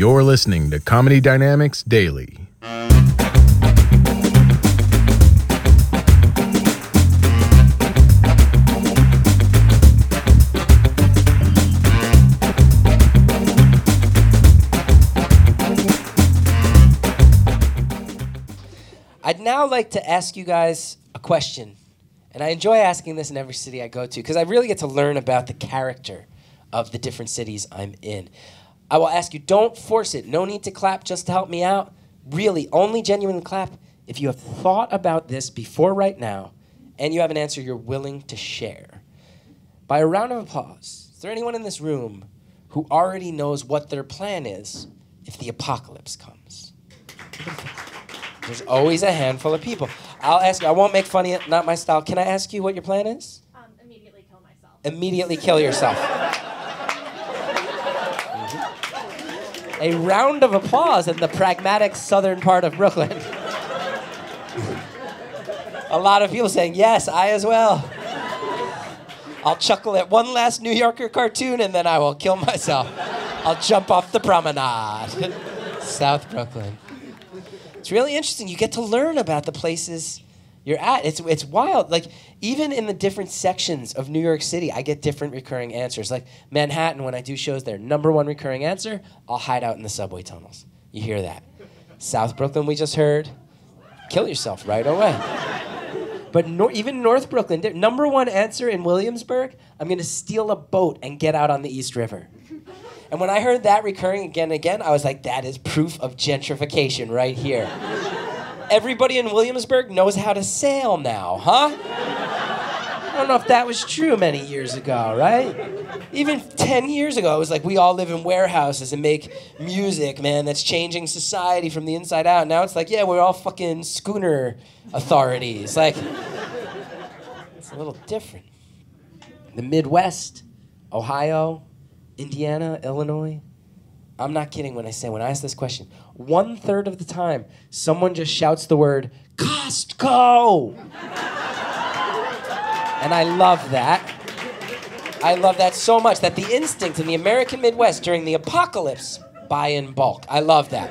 You're listening to Comedy Dynamics Daily. I'd now like to ask you guys a question. And I enjoy asking this in every city I go to because I really get to learn about the character of the different cities I'm in. I will ask you, don't force it. No need to clap just to help me out. Really, only genuine clap if you have thought about this before right now and you have an answer you're willing to share. By a round of applause, is there anyone in this room who already knows what their plan is if the apocalypse comes? There's always a handful of people. I'll ask you, I won't make fun of it, not my style. Can I ask you what your plan is? Um, immediately kill myself. Immediately kill yourself. A round of applause in the pragmatic southern part of Brooklyn. a lot of people saying, yes, I as well. I'll chuckle at one last New Yorker cartoon and then I will kill myself. I'll jump off the promenade. South Brooklyn. It's really interesting. You get to learn about the places you're at. It's it's wild. Like even in the different sections of New York City, I get different recurring answers. Like Manhattan, when I do shows there, number one recurring answer: I'll hide out in the subway tunnels. You hear that? South Brooklyn, we just heard, kill yourself right away. But nor- even North Brooklyn, number one answer in Williamsburg: I'm gonna steal a boat and get out on the East River. And when I heard that recurring again and again, I was like, that is proof of gentrification right here. Everybody in Williamsburg knows how to sail now, huh? I don't know if that was true many years ago, right? Even 10 years ago, it was like we all live in warehouses and make music, man, that's changing society from the inside out. Now it's like, yeah, we're all fucking schooner authorities. Like, it's a little different. The Midwest, Ohio, Indiana, Illinois. I'm not kidding when I say, when I ask this question, one third of the time, someone just shouts the word Costco. and I love that. I love that so much that the instinct in the American Midwest during the apocalypse, buy in bulk. I love that.